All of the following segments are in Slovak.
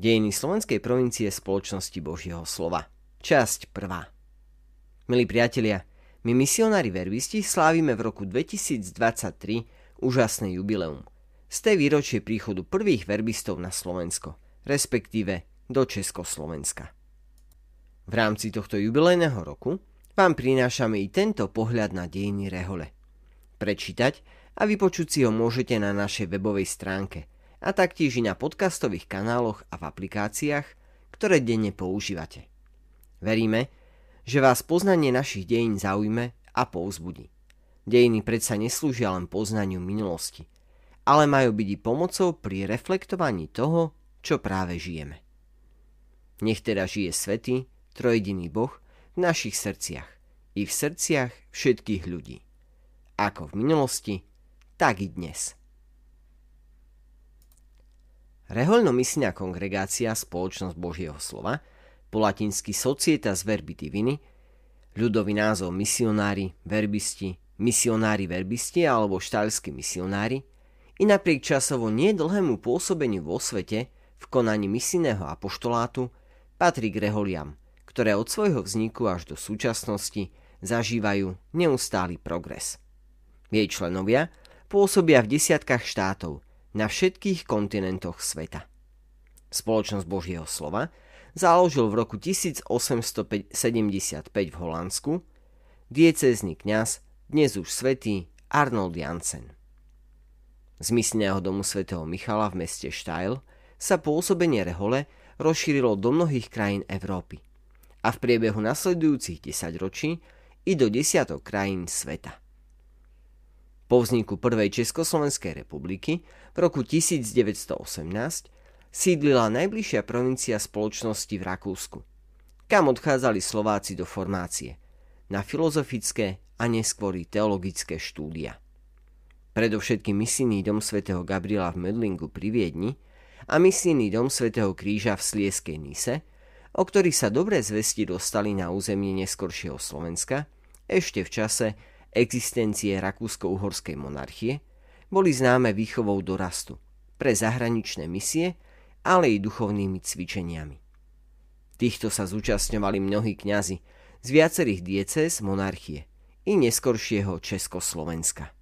Dejiny slovenskej provincie spoločnosti Božieho slova. Časť 1. Milí priatelia, my misionári verbisti slávime v roku 2023 úžasné jubileum. Z tej výročie príchodu prvých verbistov na Slovensko, respektíve do Československa. V rámci tohto jubilejného roku vám prinášame i tento pohľad na dejiny Rehole. Prečítať a vypočuť si ho môžete na našej webovej stránke – a taktiež i na podcastových kanáloch a v aplikáciách, ktoré denne používate. Veríme, že vás poznanie našich dejín zaujme a povzbudí. Dejiny predsa neslúžia len poznaniu minulosti, ale majú byť i pomocou pri reflektovaní toho, čo práve žijeme. Nech teda žije svetý, trojediný Boh v našich srdciach i v srdciach všetkých ľudí. Ako v minulosti, tak i dnes. Rehoľno-misijná kongregácia Spoločnosť Božieho slova, po latinsky Societas Verbi Divini, ľudový názov misionári, verbisti, misionári verbisti alebo štáľskí misionári, i napriek časovo nedlhému pôsobeniu vo svete v konaní misijného apoštolátu patrí k reholiam, ktoré od svojho vzniku až do súčasnosti zažívajú neustály progres. Jej členovia pôsobia v desiatkách štátov – na všetkých kontinentoch sveta. Spoločnosť Božieho slova založil v roku 1875 v Holandsku diecézny kňaz, dnes už svätý Arnold Jansen. Z misného domu svätého Michala v meste Štajl sa pôsobenie rehole rozšírilo do mnohých krajín Európy a v priebehu nasledujúcich desaťročí i do desiatok krajín sveta. Po vzniku Prvej Československej republiky v roku 1918 sídlila najbližšia provincia spoločnosti v Rakúsku, kam odchádzali Slováci do formácie, na filozofické a neskôr teologické štúdia. Predovšetkým misijný dom svätého Gabriela v Medlingu pri Viedni a misijný dom svätého Kríža v Slieskej Nise, o ktorých sa dobré zvesti dostali na územie neskoršieho Slovenska, ešte v čase, existencie Rakúsko-Uhorskej monarchie, boli známe výchovou dorastu pre zahraničné misie, ale i duchovnými cvičeniami. Týchto sa zúčastňovali mnohí kňazi z viacerých diecéz monarchie i neskoršieho Československa.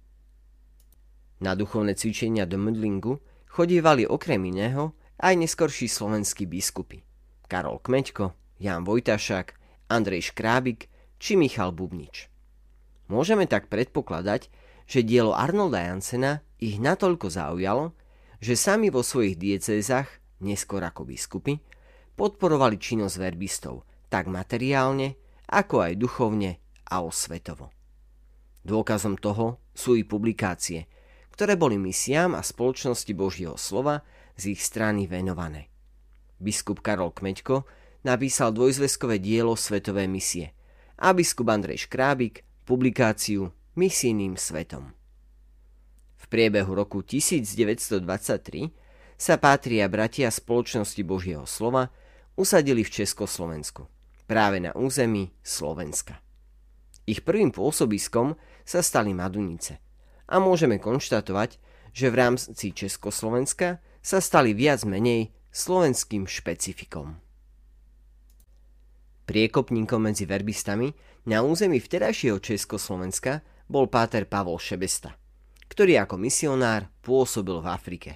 Na duchovné cvičenia do Mdlingu chodievali okrem iného aj neskorší slovenskí biskupy Karol Kmeďko, Jan Vojtašák, Andrej Škrábik či Michal Bubnič. Môžeme tak predpokladať, že dielo Arnolda Jansena ich natoľko zaujalo, že sami vo svojich diecézach, neskôr ako biskupy, podporovali činnosť verbistov tak materiálne, ako aj duchovne a osvetovo. Dôkazom toho sú i publikácie, ktoré boli misiám a spoločnosti Božieho slova z ich strany venované. Biskup Karol Kmeďko napísal dvojzveskové dielo Svetové misie a biskup Andrej Škrábik publikáciu Misijným svetom. V priebehu roku 1923 sa pátria bratia spoločnosti Božieho slova usadili v Československu, práve na území Slovenska. Ich prvým pôsobiskom sa stali Madunice a môžeme konštatovať, že v rámci Československa sa stali viac menej slovenským špecifikom. Priekopníkom medzi verbistami na území vtedajšieho Československa bol páter Pavol Šebesta, ktorý ako misionár pôsobil v Afrike.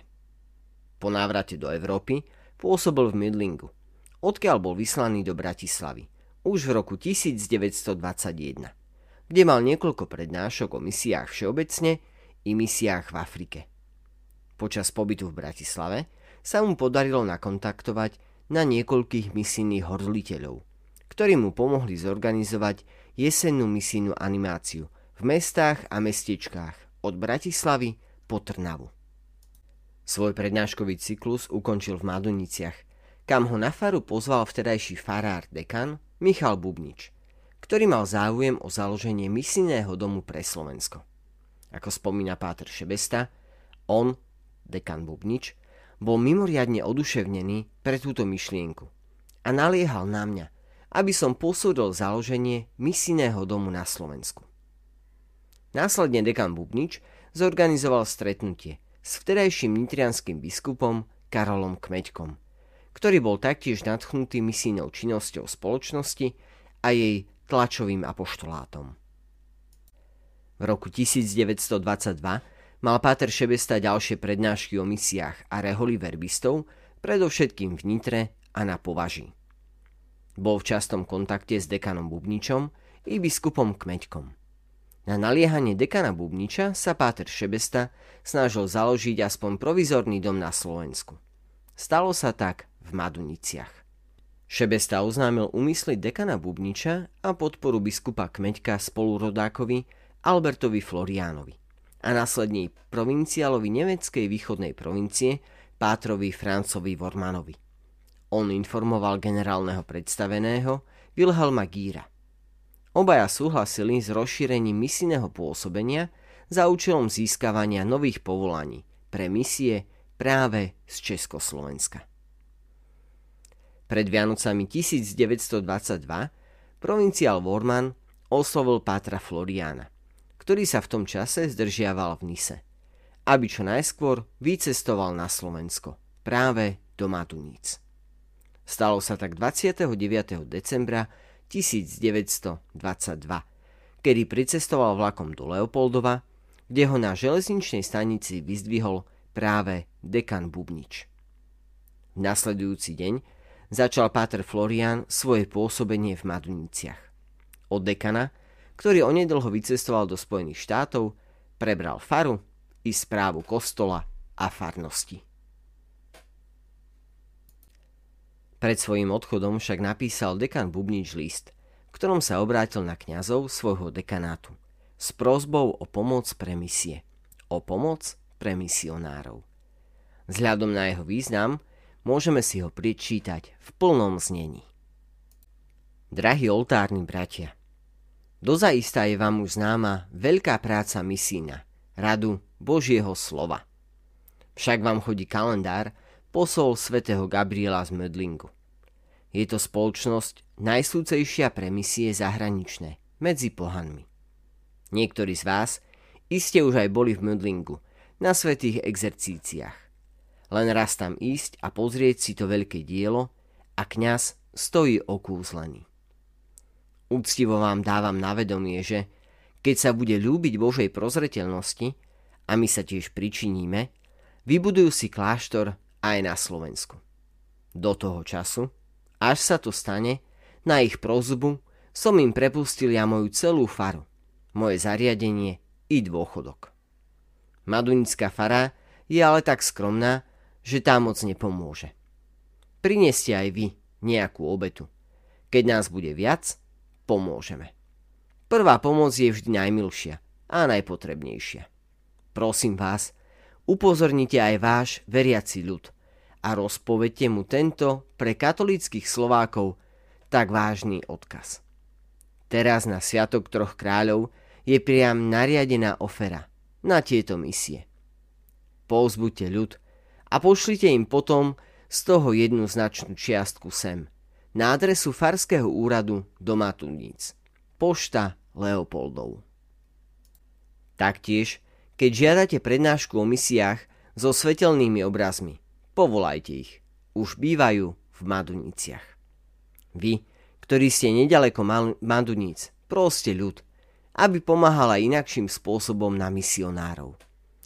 Po návrate do Európy pôsobil v Midlingu, odkiaľ bol vyslaný do Bratislavy už v roku 1921, kde mal niekoľko prednášok o misiách všeobecne i misiách v Afrike. Počas pobytu v Bratislave sa mu podarilo nakontaktovať na niekoľkých misijných horliteľov – ktorí mu pomohli zorganizovať jesennú misijnú animáciu v mestách a mestečkách od Bratislavy po Trnavu. Svoj prednáškový cyklus ukončil v Maduniciach, kam ho na faru pozval vtedajší farár dekan Michal Bubnič, ktorý mal záujem o založenie misijného domu pre Slovensko. Ako spomína Páter Šebesta, on, dekan Bubnič, bol mimoriadne oduševnený pre túto myšlienku a naliehal na mňa, aby som posúdil založenie misijného domu na Slovensku. Následne dekan Bubnič zorganizoval stretnutie s vtedajším nitrianským biskupom Karolom Kmeďkom, ktorý bol taktiež nadchnutý misijnou činnosťou spoločnosti a jej tlačovým apoštolátom. V roku 1922 mal Páter Šebesta ďalšie prednášky o misiách a reholi verbistov, predovšetkým v Nitre a na Považi. Bol v častom kontakte s dekanom Bubničom i biskupom Kmeďkom. Na naliehanie dekana Bubniča sa Páter Šebesta snažil založiť aspoň provizorný dom na Slovensku. Stalo sa tak v Maduniciach. Šebesta oznámil úmysly dekana Bubniča a podporu biskupa Kmeďka spolurodákovi Albertovi Floriánovi a následne provinciálovi nemeckej východnej provincie Pátrovi Francovi Vormanovi. On informoval generálneho predstaveného Wilhelma Gíra. Obaja súhlasili s rozšírením misijného pôsobenia za účelom získavania nových povolaní pre misie práve z Československa. Pred Vianocami 1922 provinciál Vorman oslovil Pátra Floriana, ktorý sa v tom čase zdržiaval v Nise, aby čo najskôr vycestoval na Slovensko, práve do Matuníc. Stalo sa tak 29. decembra 1922, kedy pricestoval vlakom do Leopoldova, kde ho na železničnej stanici vyzdvihol práve dekan Bubnič. V nasledujúci deň začal Páter Florian svoje pôsobenie v Maduniciach. Od dekana, ktorý onedlho vycestoval do Spojených štátov, prebral faru i správu kostola a farnosti. Pred svojim odchodom však napísal dekan Bubnič list, v ktorom sa obrátil na kňazov svojho dekanátu s prozbou o pomoc pre misie, o pomoc pre misionárov. Vzhľadom na jeho význam môžeme si ho prečítať v plnom znení. Drahí oltárni bratia, dozaista je vám už známa veľká práca misína, radu Božieho slova. Však vám chodí kalendár, posol svätého Gabriela z Mödlingu. Je to spoločnosť najsúcejšia pre misie zahraničné, medzi pohanmi. Niektorí z vás iste už aj boli v Mödlingu, na svetých exercíciách. Len raz tam ísť a pozrieť si to veľké dielo a kňaz stojí okúzlený. Úctivo vám dávam na vedomie, že keď sa bude ľúbiť Božej prozretelnosti, a my sa tiež pričiníme, vybudujú si kláštor aj na Slovensku. Do toho času, až sa to stane, na ich prozbu som im prepustil ja moju celú faru, moje zariadenie i dôchodok. Madunická fara je ale tak skromná, že tá moc nepomôže. Prineste aj vy nejakú obetu. Keď nás bude viac, pomôžeme. Prvá pomoc je vždy najmilšia a najpotrebnejšia. Prosím vás, upozornite aj váš veriaci ľud a rozpovedte mu tento pre katolíckých Slovákov tak vážny odkaz. Teraz na Sviatok troch kráľov je priam nariadená ofera na tieto misie. Pouzbuďte ľud a pošlite im potom z toho jednu značnú čiastku sem, na adresu Farského úradu do Matuníc. Pošta Leopoldov. Taktiež keď žiadate prednášku o misiách so svetelnými obrazmi, povolajte ich. Už bývajú v Maduniciach. Vy, ktorí ste nedaleko Maduníc, proste ľud, aby pomáhala inakším spôsobom na misionárov.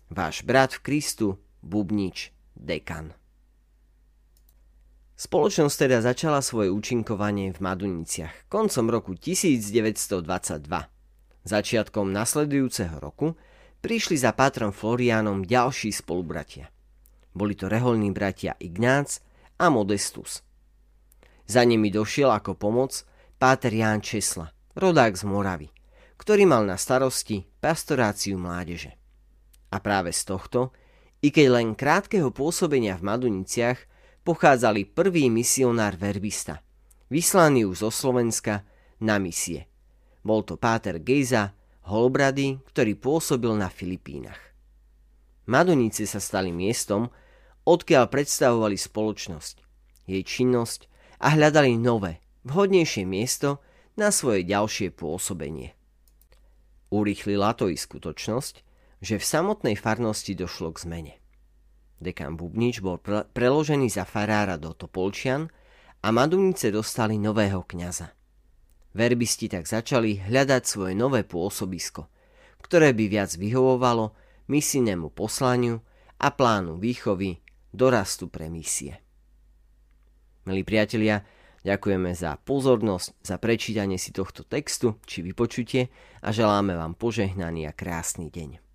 Váš brat v Kristu, Bubnič, dekan. Spoločnosť teda začala svoje účinkovanie v Maduniciach koncom roku 1922. Začiatkom nasledujúceho roku prišli za Pátrom Florianom ďalší spolubratia. Boli to reholní bratia Ignác a Modestus. Za nimi došiel ako pomoc Páter Ján Česla, rodák z Moravy, ktorý mal na starosti pastoráciu mládeže. A práve z tohto, i keď len krátkeho pôsobenia v Maduniciach, pochádzali prvý misionár verbista, vyslaný už zo Slovenska na misie. Bol to Páter Gejza Holbrady, ktorý pôsobil na Filipínach. Madonice sa stali miestom, odkiaľ predstavovali spoločnosť, jej činnosť a hľadali nové, vhodnejšie miesto na svoje ďalšie pôsobenie. Urýchlila to i skutočnosť, že v samotnej farnosti došlo k zmene. Dekan Bubnič bol pre- preložený za farára do Topolčian a Madunice dostali nového kňaza. Verbisti tak začali hľadať svoje nové pôsobisko, ktoré by viac vyhovovalo misijnému poslaniu a plánu výchovy dorastu pre misie. Milí priatelia, ďakujeme za pozornosť, za prečítanie si tohto textu či vypočutie a želáme vám požehnaný a krásny deň.